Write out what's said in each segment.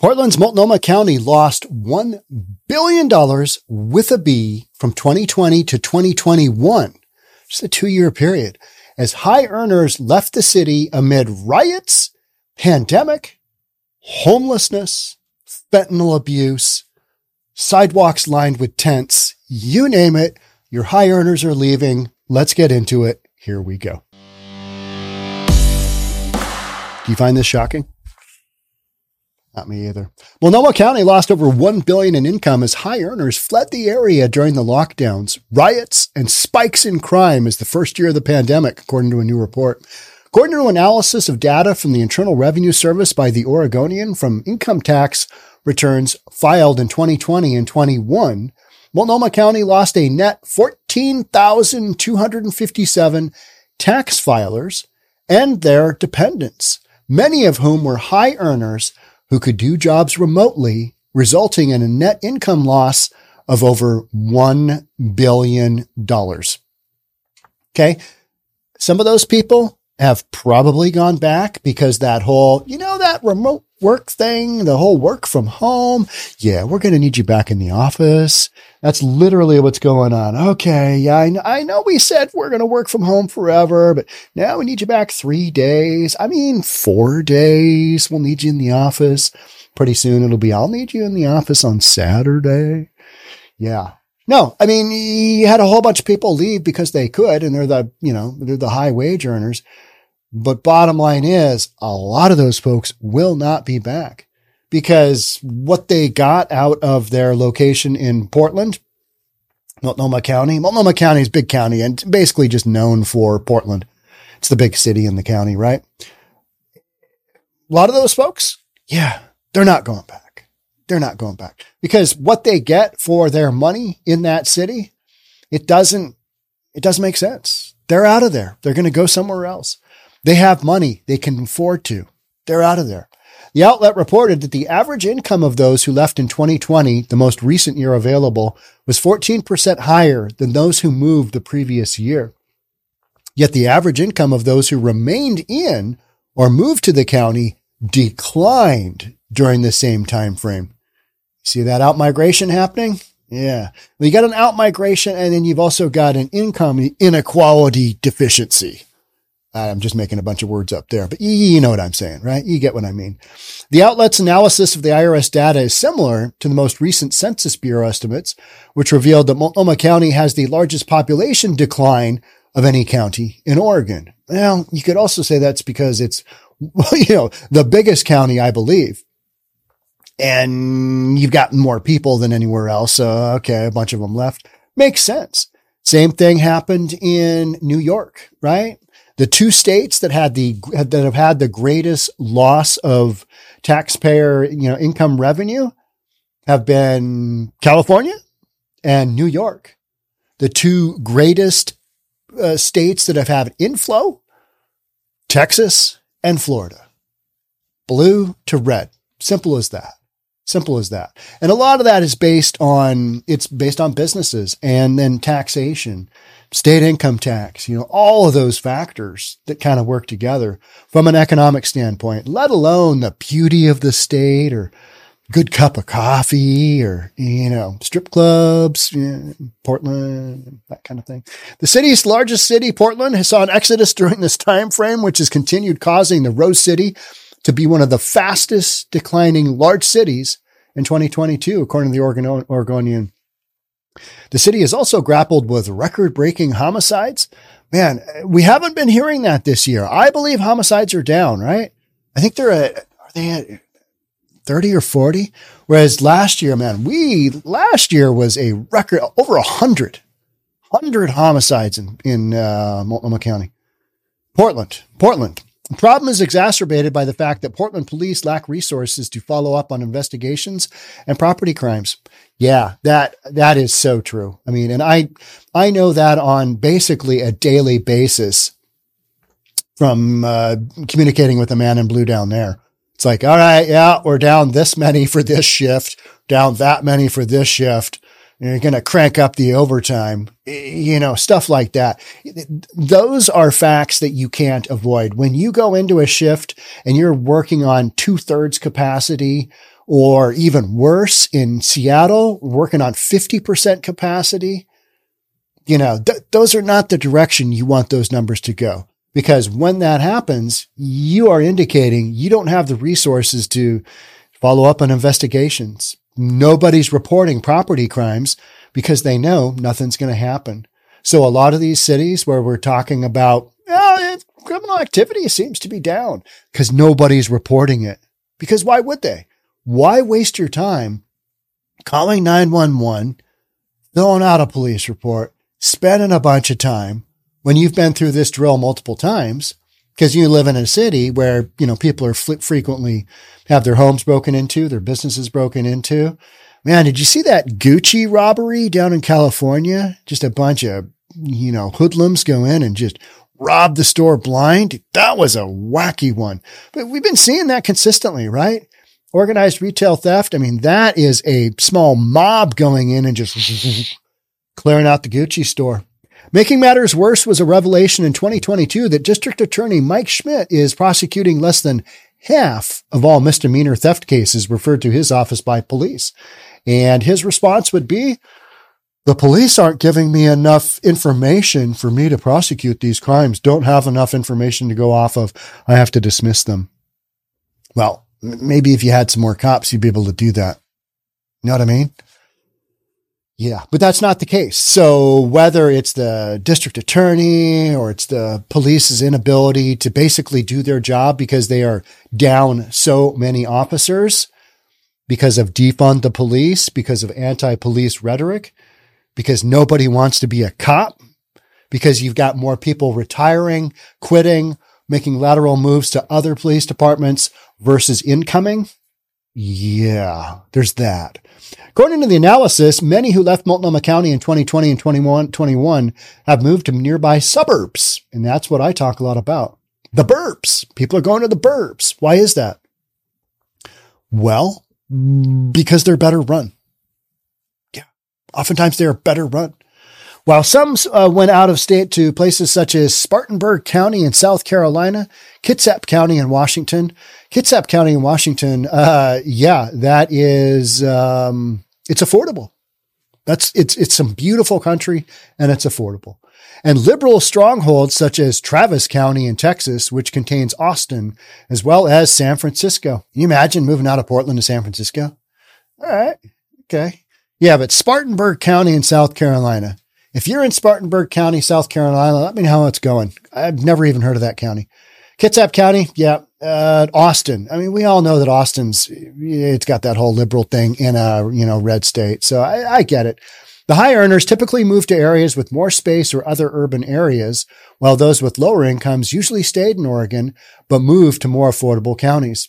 Portland's Multnomah County lost $1 billion with a B from 2020 to 2021, just a two year period, as high earners left the city amid riots, pandemic, homelessness, fentanyl abuse, sidewalks lined with tents, you name it. Your high earners are leaving. Let's get into it. Here we go. Do you find this shocking? Not me either. Multnomah County lost over 1 billion in income as high earners fled the area during the lockdowns, riots, and spikes in crime as the first year of the pandemic, according to a new report. According to analysis of data from the Internal Revenue Service by the Oregonian from income tax returns filed in 2020 and 21, Multnomah County lost a net 14,257 tax filers and their dependents, many of whom were high earners who could do jobs remotely, resulting in a net income loss of over $1 billion. Okay. Some of those people have probably gone back because that whole, you know, that remote work thing, the whole work from home. Yeah, we're going to need you back in the office. That's literally what's going on. Okay. Yeah. I, know, I know we said we're going to work from home forever, but now we need you back three days. I mean, four days. We'll need you in the office pretty soon. It'll be, I'll need you in the office on Saturday. Yeah. No, I mean, you had a whole bunch of people leave because they could, and they're the, you know, they're the high wage earners. But bottom line is a lot of those folks will not be back because what they got out of their location in Portland, Multnomah County, Multnomah County is big county and basically just known for Portland. It's the big city in the county, right? A lot of those folks, yeah, they're not going back. They're not going back because what they get for their money in that city, it doesn't, it doesn't make sense. They're out of there. They're going to go somewhere else. They have money they can afford to. They're out of there. The outlet reported that the average income of those who left in 2020, the most recent year available, was 14% higher than those who moved the previous year. Yet the average income of those who remained in or moved to the county declined during the same time frame. See that outmigration happening? Yeah. Well, you got an outmigration and then you've also got an income inequality deficiency. I'm just making a bunch of words up there, but you know what I'm saying, right? You get what I mean. The outlet's analysis of the IRS data is similar to the most recent Census Bureau estimates, which revealed that Multnomah County has the largest population decline of any county in Oregon. Well, you could also say that's because it's, you know, the biggest county, I believe. And you've got more people than anywhere else. So, okay, a bunch of them left. Makes sense. Same thing happened in New York, right? The two states that had the that have had the greatest loss of taxpayer, you know, income revenue have been California and New York. The two greatest uh, states that have had inflow, Texas and Florida. Blue to red. Simple as that. Simple as that. And a lot of that is based on, it's based on businesses and then taxation state income tax, you know, all of those factors that kind of work together from an economic standpoint, let alone the beauty of the state or good cup of coffee or, you know, strip clubs, you know, Portland, that kind of thing. The city's largest city, Portland, has saw an exodus during this time frame, which has continued causing the Rose City to be one of the fastest declining large cities in 2022, according to the Oregon, Oregonian the city has also grappled with record breaking homicides. Man, we haven't been hearing that this year. I believe homicides are down, right? I think they're at, are they at 30 or 40? Whereas last year, man, we, last year was a record over a hundred, hundred homicides in, in, uh, Multnomah County. Portland, Portland. The problem is exacerbated by the fact that Portland police lack resources to follow up on investigations and property crimes. Yeah, that that is so true. I mean, and I I know that on basically a daily basis from uh, communicating with the man in blue down there. It's like, all right, yeah, we're down this many for this shift, down that many for this shift. You're going to crank up the overtime, you know, stuff like that. Those are facts that you can't avoid. When you go into a shift and you're working on two thirds capacity or even worse in Seattle, working on 50% capacity. You know, th- those are not the direction you want those numbers to go. Because when that happens, you are indicating you don't have the resources to follow up on investigations. Nobody's reporting property crimes because they know nothing's going to happen. So a lot of these cities where we're talking about, oh, criminal activity seems to be down because nobody's reporting it. Because why would they? Why waste your time calling 911, filling out a police report, spending a bunch of time when you've been through this drill multiple times because you live in a city where, you know, people are fl- frequently have their homes broken into, their businesses broken into. Man, did you see that Gucci robbery down in California? Just a bunch of, you know, hoodlums go in and just rob the store blind. That was a wacky one. But we've been seeing that consistently, right? Organized retail theft. I mean, that is a small mob going in and just clearing out the Gucci store. Making matters worse was a revelation in 2022 that District Attorney Mike Schmidt is prosecuting less than half of all misdemeanor theft cases referred to his office by police. And his response would be, the police aren't giving me enough information for me to prosecute these crimes, don't have enough information to go off of. I have to dismiss them. Well, maybe if you had some more cops, you'd be able to do that. You know what I mean? Yeah, but that's not the case. So whether it's the district attorney or it's the police's inability to basically do their job because they are down so many officers because of defund the police, because of anti-police rhetoric, because nobody wants to be a cop, because you've got more people retiring, quitting, making lateral moves to other police departments versus incoming. Yeah, there's that. According to the analysis, many who left Multnomah County in 2020 and 2021 have moved to nearby suburbs. And that's what I talk a lot about. The burbs. People are going to the burbs. Why is that? Well, because they're better run. Yeah. Oftentimes they're better run. While some uh, went out of state to places such as Spartanburg County in South Carolina, Kitsap County in Washington, Kitsap County in Washington, uh, yeah, that is, um, it's affordable. That's, it's, it's some beautiful country and it's affordable. And liberal strongholds such as Travis County in Texas, which contains Austin, as well as San Francisco. Can you imagine moving out of Portland to San Francisco? All right. Okay. Yeah, but Spartanburg County in South Carolina, if you're in Spartanburg County, South Carolina, let me know how it's going. I've never even heard of that county. Kitsap County, yeah. Uh, Austin. I mean, we all know that Austin's, it's got that whole liberal thing in a, you know, red state. So I, I get it. The high earners typically move to areas with more space or other urban areas, while those with lower incomes usually stayed in Oregon, but moved to more affordable counties.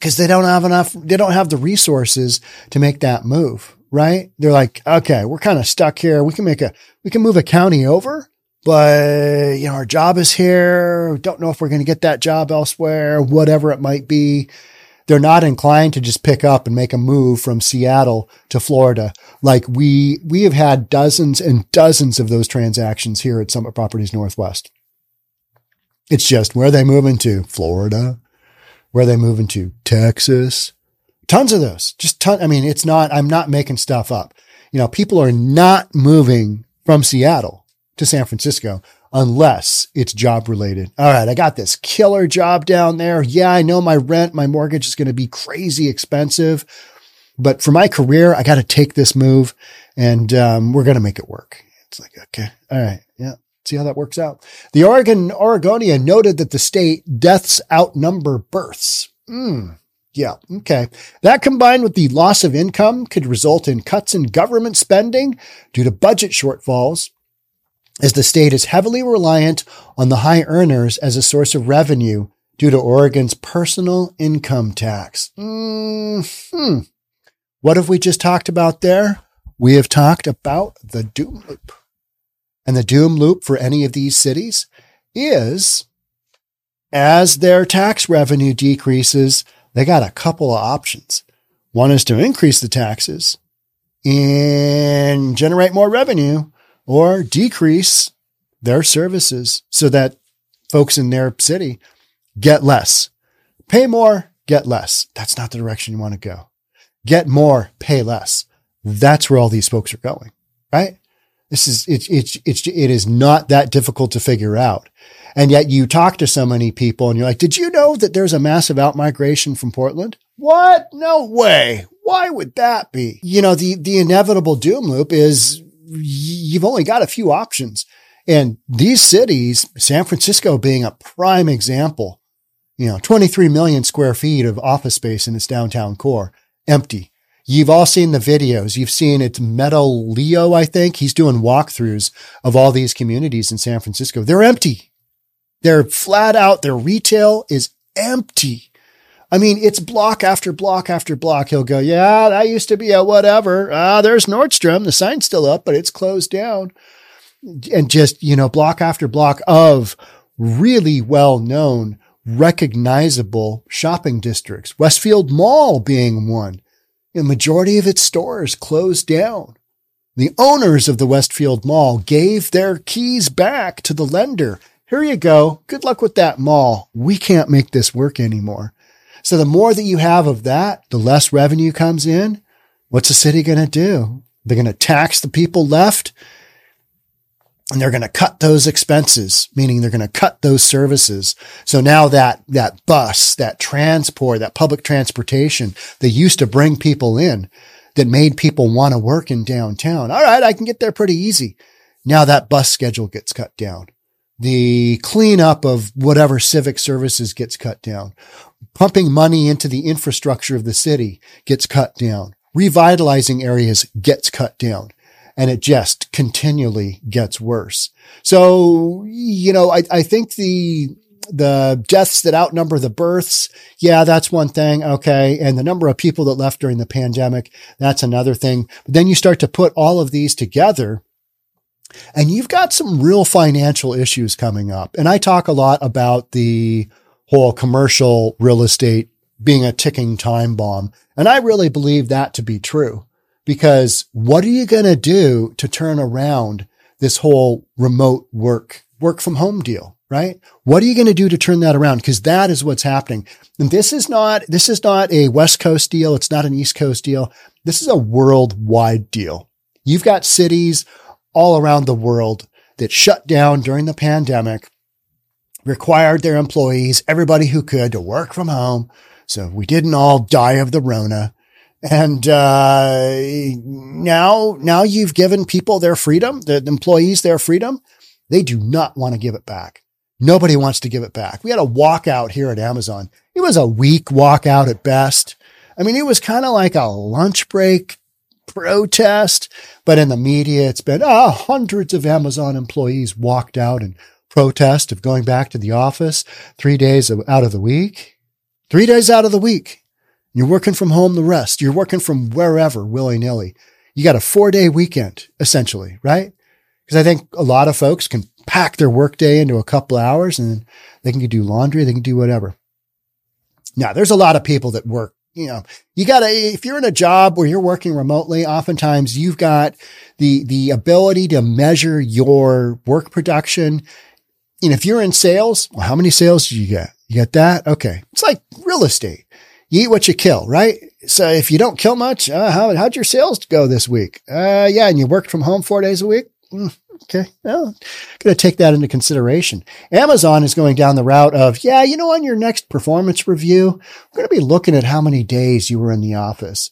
Cause they don't have enough, they don't have the resources to make that move right? They're like, okay, we're kind of stuck here. We can make a, we can move a county over, but you know, our job is here. Don't know if we're going to get that job elsewhere, whatever it might be. They're not inclined to just pick up and make a move from Seattle to Florida. Like we, we have had dozens and dozens of those transactions here at Summit Properties Northwest. It's just where they moving to Florida, where they moving to Texas, Tons of those. Just ton. I mean, it's not, I'm not making stuff up. You know, people are not moving from Seattle to San Francisco unless it's job related. All right. I got this killer job down there. Yeah. I know my rent, my mortgage is going to be crazy expensive, but for my career, I got to take this move and, um, we're going to make it work. It's like, okay. All right. Yeah see how that works out. The Oregon Oregonian noted that the state deaths outnumber births. Mm, yeah. Okay. That combined with the loss of income could result in cuts in government spending due to budget shortfalls as the state is heavily reliant on the high earners as a source of revenue due to Oregon's personal income tax. Hmm. What have we just talked about there? We have talked about the doom loop. And the doom loop for any of these cities is as their tax revenue decreases, they got a couple of options. One is to increase the taxes and generate more revenue or decrease their services so that folks in their city get less, pay more, get less. That's not the direction you want to go. Get more, pay less. That's where all these folks are going, right? This is, it's, it's, it's, it is not that difficult to figure out. And yet you talk to so many people and you're like, did you know that there's a massive outmigration from Portland? What? No way. Why would that be? You know, the, the inevitable doom loop is you've only got a few options. And these cities, San Francisco being a prime example, you know, 23 million square feet of office space in its downtown core, empty. You've all seen the videos. You've seen it's Meadow Leo, I think. He's doing walkthroughs of all these communities in San Francisco. They're empty. They're flat out. Their retail is empty. I mean, it's block after block after block. He'll go, yeah, that used to be a whatever. Ah, there's Nordstrom. The sign's still up, but it's closed down. And just, you know, block after block of really well known, recognizable shopping districts. Westfield Mall being one. The majority of its stores closed down. The owners of the Westfield Mall gave their keys back to the lender. Here you go. Good luck with that mall. We can't make this work anymore. So the more that you have of that, the less revenue comes in. What's the city going to do? They're going to tax the people left and they're going to cut those expenses, meaning they're going to cut those services. So now that, that bus, that transport, that public transportation that used to bring people in, that made people want to work in downtown. All right. I can get there pretty easy. Now that bus schedule gets cut down. The cleanup of whatever civic services gets cut down pumping money into the infrastructure of the city gets cut down. Revitalizing areas gets cut down and it just continually gets worse. So, you know, I, I think the, the deaths that outnumber the births. Yeah, that's one thing. Okay. And the number of people that left during the pandemic. That's another thing. But then you start to put all of these together and you've got some real financial issues coming up. And I talk a lot about the whole commercial real estate being a ticking time bomb. And I really believe that to be true because what are you going to do to turn around this whole remote work, work from home deal? Right? What are you going to do to turn that around? Because that is what's happening. And this is not, this is not a West Coast deal. It's not an East Coast deal. This is a worldwide deal. You've got cities all around the world that shut down during the pandemic required their employees, everybody who could, to work from home. So we didn't all die of the Rona. And uh, now, now you've given people their freedom, the employees their freedom. They do not want to give it back. Nobody wants to give it back. We had a walkout here at Amazon. It was a weak walkout at best. I mean, it was kind of like a lunch break protest, but in the media, it's been oh, hundreds of Amazon employees walked out and protest of going back to the office three days out of the week. Three days out of the week. You're working from home the rest. You're working from wherever willy nilly. You got a four day weekend, essentially, right? Because I think a lot of folks can pack their workday into a couple hours and they can do laundry. They can do whatever. Now, there's a lot of people that work you know, you gotta, if you're in a job where you're working remotely, oftentimes you've got the, the ability to measure your work production and if you're in sales, well, how many sales do you get? You get that? Okay. It's like real estate. You eat what you kill, right? So if you don't kill much, uh, how, how'd your sales go this week? Uh, yeah. And you worked from home four days a week. Mm, okay. Well, going to take that into consideration. Amazon is going down the route of, yeah, you know, on your next performance review, we're going to be looking at how many days you were in the office.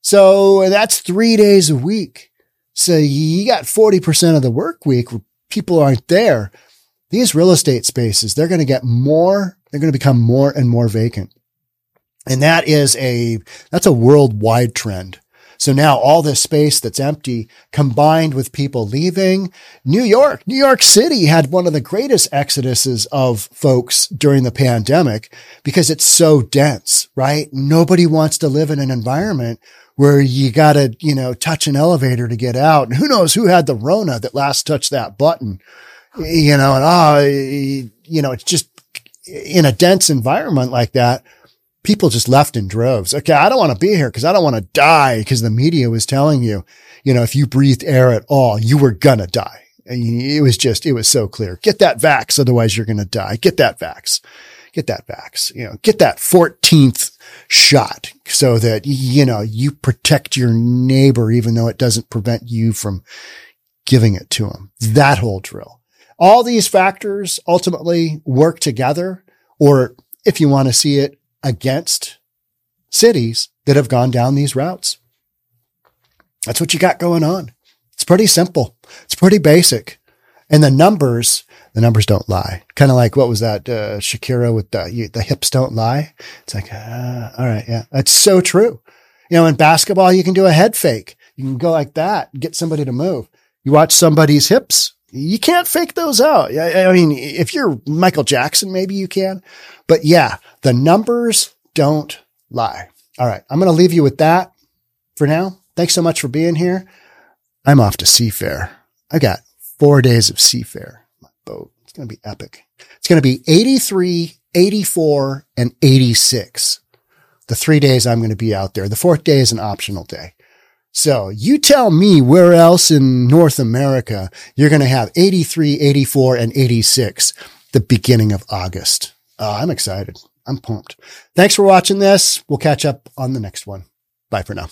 So that's three days a week. So you got 40% of the work week people aren't there these real estate spaces, they're going to get more, they're going to become more and more vacant. And that is a, that's a worldwide trend. So now all this space that's empty combined with people leaving New York, New York City had one of the greatest exoduses of folks during the pandemic because it's so dense, right? Nobody wants to live in an environment where you got to, you know, touch an elevator to get out. And who knows who had the Rona that last touched that button you know, and oh, you know, it's just in a dense environment like that. People just left in droves. Okay. I don't want to be here because I don't want to die because the media was telling you, you know, if you breathed air at all, you were going to die. And it was just, it was so clear. Get that vax. Otherwise you're going to die. Get that vax. get that vax, you know, get that 14th shot so that, you know, you protect your neighbor, even though it doesn't prevent you from giving it to him. That whole drill. All these factors ultimately work together, or if you want to see it against cities that have gone down these routes. That's what you got going on. It's pretty simple. It's pretty basic. And the numbers, the numbers don't lie. Kind of like what was that uh, Shakira with the you, the hips don't lie. It's like, uh, all right, yeah, that's so true. You know, in basketball, you can do a head fake. You can go like that, get somebody to move. You watch somebody's hips, you can't fake those out. I, mean, if you're Michael Jackson, maybe you can, but yeah, the numbers don't lie. All right, I'm going to leave you with that for now. Thanks so much for being here. I'm off to Seafair. I got four days of Seafair. My boat. It's going to be epic. It's going to be 83, 84, and 86. The three days I'm going to be out there. The fourth day is an optional day. So you tell me where else in North America you're going to have 83, 84, and 86 the beginning of August. Uh, I'm excited. I'm pumped. Thanks for watching this. We'll catch up on the next one. Bye for now.